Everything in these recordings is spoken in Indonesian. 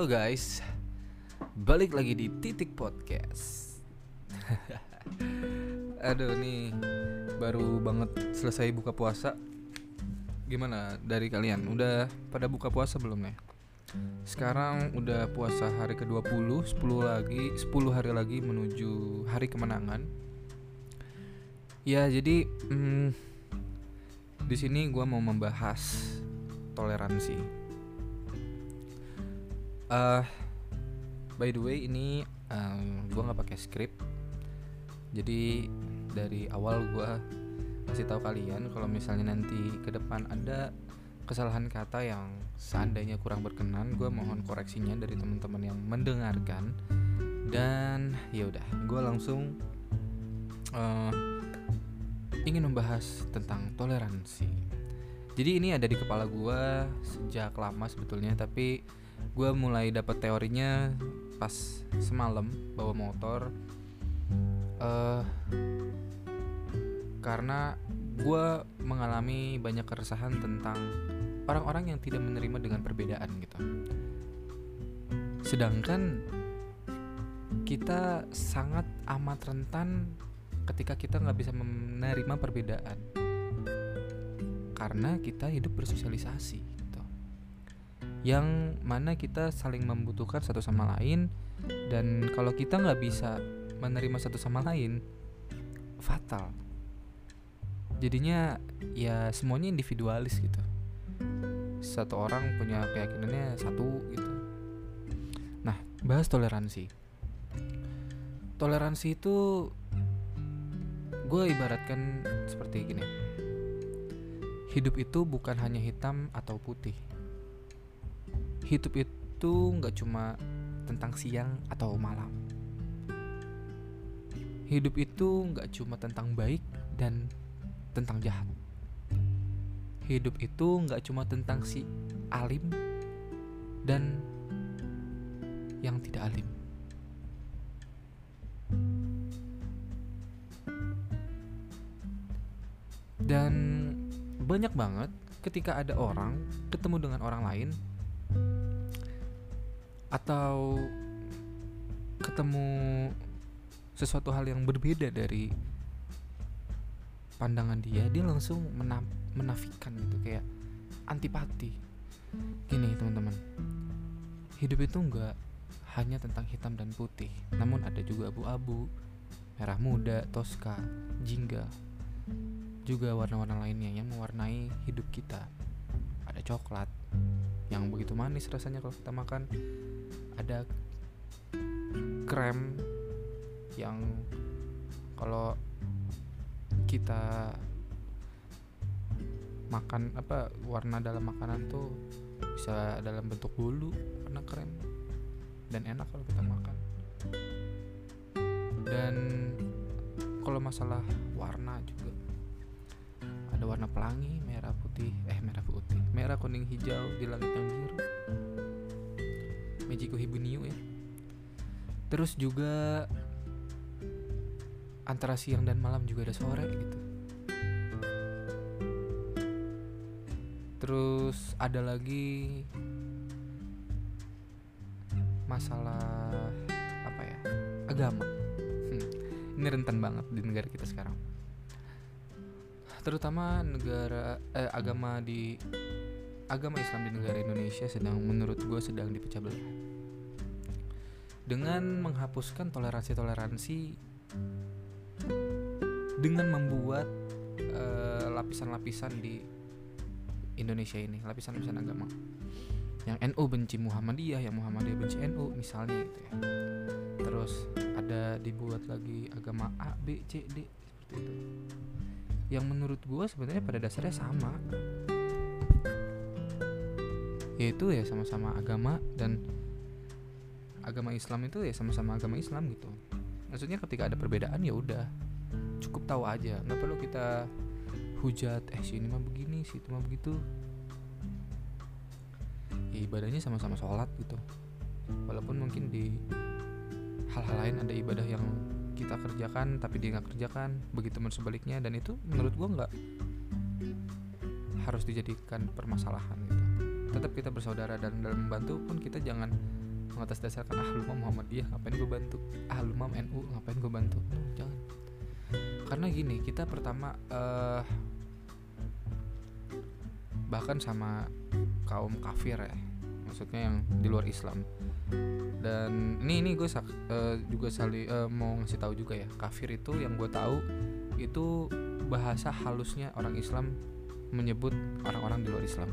Halo guys, balik lagi di Titik Podcast. Aduh nih, baru banget selesai buka puasa. Gimana dari kalian? Udah pada buka puasa belum nih? Sekarang udah puasa hari ke-20, 10 lagi, 10 hari lagi menuju hari kemenangan. Ya, jadi hmm, di sini gua mau membahas toleransi. Uh, by the way ini um, gue nggak pakai skrip jadi dari awal gue kasih tahu kalian kalau misalnya nanti ke depan ada kesalahan kata yang seandainya kurang berkenan gue mohon koreksinya dari teman-teman yang mendengarkan. Dan ya udah gue langsung uh, ingin membahas tentang toleransi. Jadi ini ada di kepala gue sejak lama sebetulnya tapi gue mulai dapat teorinya pas semalam bawa motor. Uh, karena gue mengalami banyak keresahan tentang orang-orang yang tidak menerima dengan perbedaan gitu. Sedangkan kita sangat amat rentan ketika kita nggak bisa menerima perbedaan. Karena kita hidup bersosialisasi yang mana kita saling membutuhkan satu sama lain dan kalau kita nggak bisa menerima satu sama lain fatal. Jadinya ya semuanya individualis gitu. Satu orang punya keyakinannya satu gitu. Nah bahas toleransi. Toleransi itu gue ibaratkan seperti gini. Hidup itu bukan hanya hitam atau putih hidup itu nggak cuma tentang siang atau malam. Hidup itu nggak cuma tentang baik dan tentang jahat. Hidup itu nggak cuma tentang si alim dan yang tidak alim. Dan banyak banget ketika ada orang ketemu dengan orang lain atau ketemu sesuatu hal yang berbeda dari pandangan dia dia langsung menaf menafikan gitu kayak antipati. Gini teman-teman. Hidup itu enggak hanya tentang hitam dan putih namun ada juga abu-abu merah muda toska jingga juga warna-warna lainnya yang mewarnai hidup kita. Ada coklat yang begitu manis rasanya kalau kita makan ada krem yang kalau kita makan apa warna dalam makanan tuh bisa dalam bentuk bulu warna krem dan enak kalau kita makan. Dan kalau masalah warna juga ada warna pelangi merah putih eh merah putih merah kuning hijau di langit yang biru Magico Hibuniu ya. Terus juga antara siang dan malam juga ada sore gitu. Terus ada lagi masalah apa ya? Agama. Hmm, ini rentan banget di negara kita sekarang. Terutama negara eh, agama di agama Islam di negara Indonesia sedang menurut gue sedang dipecah belah. Dengan menghapuskan toleransi-toleransi dengan membuat eh, lapisan-lapisan uh, di Indonesia ini lapisan-lapisan agama. Yang NU benci Muhammadiyah yang Muhammadiyah benci NU misalnya gitu ya. Terus ada dibuat lagi agama A B C D seperti itu. Yang menurut gue sebenarnya pada dasarnya sama yaitu ya sama-sama agama dan agama Islam itu ya sama-sama agama Islam gitu. Maksudnya ketika ada perbedaan ya udah cukup tahu aja. Nggak perlu kita hujat eh si ini mah begini si itu mah begitu. Ya ibadahnya sama-sama sholat gitu. Walaupun mungkin di hal-hal lain ada ibadah yang kita kerjakan tapi dia nggak kerjakan begitu sebaliknya dan itu menurut gue nggak harus dijadikan permasalahan gitu tetap kita bersaudara dan dalam membantu pun kita jangan mengatasdasarkan ah lu mah Muhammadiyah ngapain gue bantu? Ah lu mah NU ngapain gue bantu? Jangan. Karena gini kita pertama uh, bahkan sama kaum kafir ya maksudnya yang di luar Islam. Dan ini ini gue uh, juga sali uh, mau ngasih tahu juga ya kafir itu yang gue tahu itu bahasa halusnya orang Islam menyebut orang-orang di luar Islam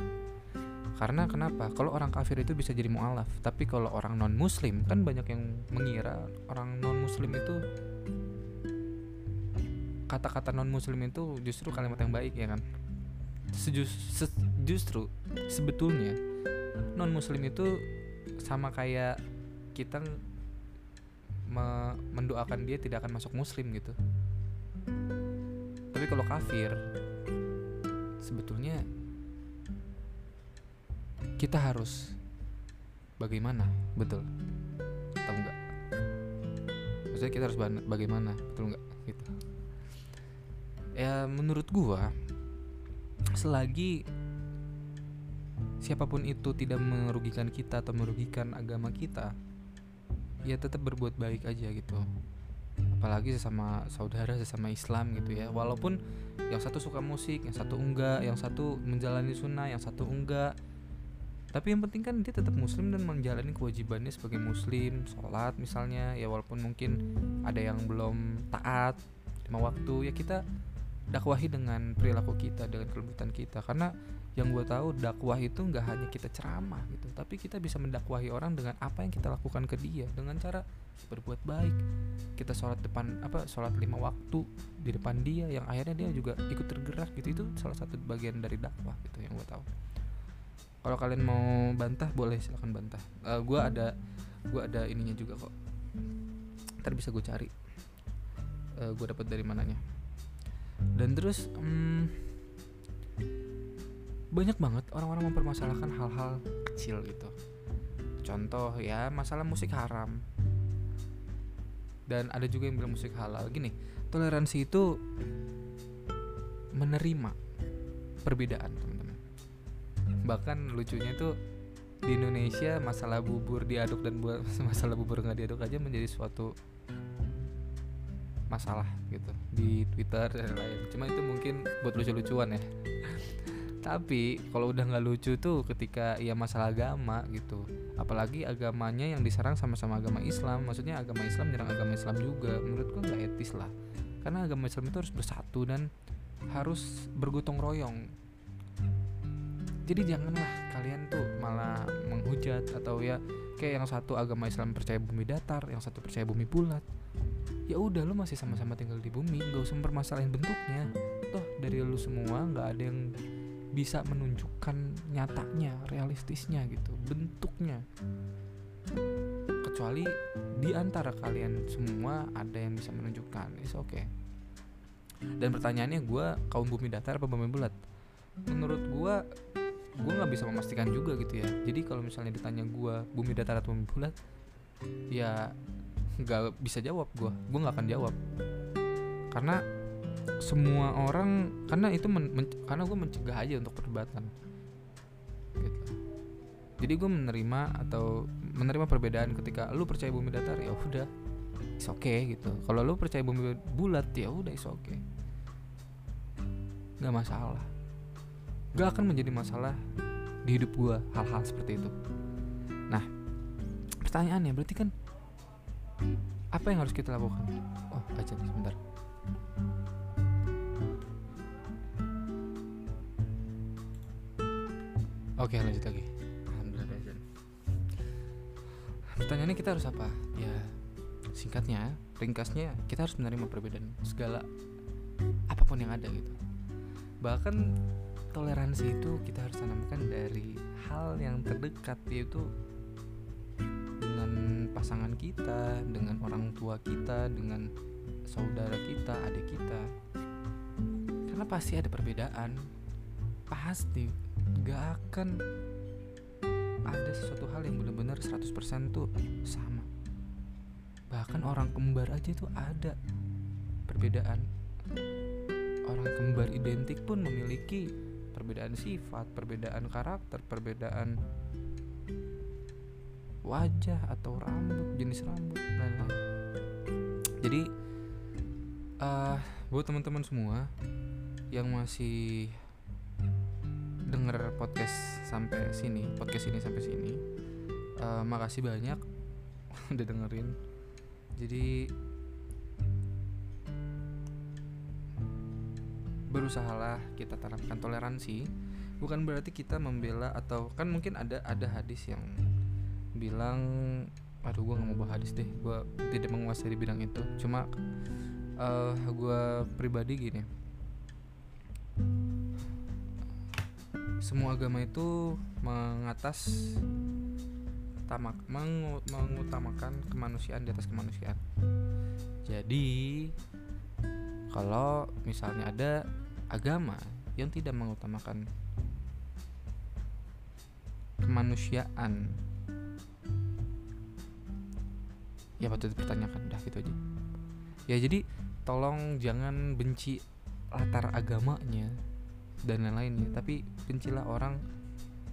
karena kenapa? Kalau orang kafir itu bisa jadi mualaf. Tapi kalau orang non muslim kan banyak yang mengira orang non muslim itu kata-kata non muslim itu justru kalimat yang baik ya kan? Sejus, se, justru sebetulnya non muslim itu sama kayak kita me mendoakan dia tidak akan masuk muslim gitu. Tapi kalau kafir sebetulnya kita harus bagaimana? Betul. Atau enggak? Maksudnya kita harus bagaimana? Betul enggak? Gitu. Ya menurut gua selagi siapa pun itu tidak merugikan kita atau merugikan agama kita ya tetap berbuat baik aja gitu. Apalagi sesama saudara sesama Islam gitu ya. Walaupun yang satu suka musik yang satu enggak yang satu menjalani sunnah yang satu enggak tapi yang penting kan dia tetap muslim dan menjalani kewajibannya sebagai muslim sholat misalnya. Ya walaupun mungkin ada yang belum taat lima waktu. Ya kita dakwahi dengan perilaku kita dengan kelembutan kita. Karena yang gue tahu dakwah itu nggak hanya kita ceramah gitu. Tapi kita bisa mendakwahi orang dengan apa yang kita lakukan ke dia. Dengan cara berbuat baik. Kita sholat depan apa sholat lima waktu di depan dia yang akhirnya dia juga ikut tergerak gitu. Itu salah satu bagian dari dakwah gitu yang gue tahu kalau kalian mau bantah boleh silahkan bantah. Uh, eh, gue ada gue ada ininya juga kok. Ntar bisa gue cari. Uh, eh, gue dapat dari mananya. Dan terus um, banyak banget orang-orang mempermasalahkan hal-hal kecil gitu. Contoh ya masalah musik haram. Dan ada juga yang bilang musik halal. Gini toleransi itu menerima perbedaan bahkan lucunya tuh di Indonesia masalah bubur diaduk dan buat masalah bubur nggak diaduk aja menjadi suatu masalah gitu di Twitter dan lain cuma itu mungkin buat lucu-lucuan ya. Tapi kalau udah nggak lucu tuh ketika ya masalah agama gitu. Apalagi agamanya yang diserang sama-sama agama Islam. Maksudnya agama Islam nyerang agama Islam juga. Menurutku nggak etis lah. Karena agama Islam itu harus bersatu dan harus bergotong royong jadi janganlah kalian tuh malah menghujat atau ya kayak yang satu agama Islam percaya bumi datar yang satu percaya bumi bulat. Ya udah lu masih sama-sama tinggal di bumi gak usah mempermasalahin bentuknya. Toh dari lu semua nggak ada yang bisa menunjukkan nyatanya realistisnya gitu bentuknya. Kecuali di antara kalian semua ada yang bisa menunjukkan is oke okay. dan pertanyaannya gue kaum bumi datar apa bumi bulat? Menurut gue gue nggak bisa memastikan juga gitu ya. Jadi kalau misalnya ditanya gue bumi datar atau bumi bulat? Ya nggak bisa jawab gue gue nggak akan jawab. Karena semua orang karena itu men, men, karena gue mencegah aja untuk perdebatan. Gitu. Jadi gue menerima atau menerima perbedaan ketika lu percaya bumi datar ya udah is oke okay, gitu. Kalau lu percaya bumi bulat ya udah is oke okay. nggak masalah gak akan menjadi masalah di hidup gue hal-hal seperti itu. Nah pertanyaannya berarti kan apa yang harus kita lakukan? Oh aja nih sebentar. Oke lanjut lagi. Alhamdulillah pertanyaannya kita harus apa? Ya singkatnya ringkasnya kita harus menerima perbedaan segala apa pun yang ada gitu. Bahkan toleransi itu kita harus tanamkan dari hal yang terdekat yaitu dengan pasangan kita, dengan orang tua kita, dengan saudara kita, adik kita. Karena pasti ada perbedaan. Pasti gak akan ada sesuatu hal yang benar-benar 100% tuh sama. Bahkan orang kembar aja tuh ada perbedaan. Orang kembar identik pun memiliki perbedaan sifat, perbedaan karakter, perbedaan wajah atau rambut jenis rambut dan lain jadi uh, buat teman-teman semua yang masih denger podcast sampai sini podcast ini sampai sini uh, makasih banyak udah dengerin. Jadi berusahalah kita tanamkan toleransi. Bukan berarti kita membela atau kan mungkin ada ada hadis yang bilang aduh gue nggak mau bahas hadis deh gue tidak menguasai di bidang itu. Cuma uh, eh, gue pribadi gini. Semua agama itu mengatas tamak meng, mengutamakan kemanusiaan di atas kemanusiaan. Jadi kalau misalnya ada agama yang tidak mengutamakan kemanusiaan. Ya patut dipertanyakan dah gitu aja. Ya jadi tolong jangan benci latar agamanya dan lain-lainnya tapi bencilah orang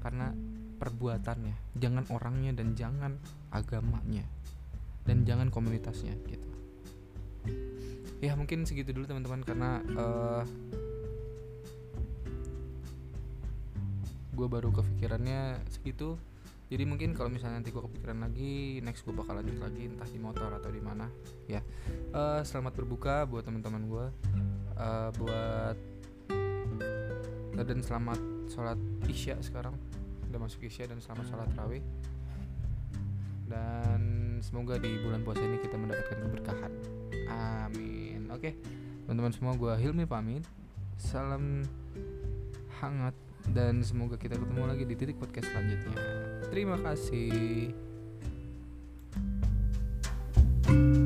karena perbuatannya. Jangan orangnya dan jangan agamanya. Dan jangan komunitasnya gitu. Ya mungkin segitu dulu teman-teman karena uh, gue baru kepikirannya segitu. Jadi mungkin kalau misalnya nanti gue kepikiran lagi next gue bakal lanjut lagi entah di motor atau di mana. Ya. Uh, selamat berbuka buat teman-teman gue uh, buat dan selamat sholat isya sekarang. Udah masuk isya dan selamat sholat rawih dan semoga di bulan puasa ini kita mendapatkan keberkahan. Amin. Oke. Teman-teman semua gue Hilmi pamit. Salam hangat dan semoga kita ketemu lagi di titik podcast selanjutnya. Terima kasih. thank you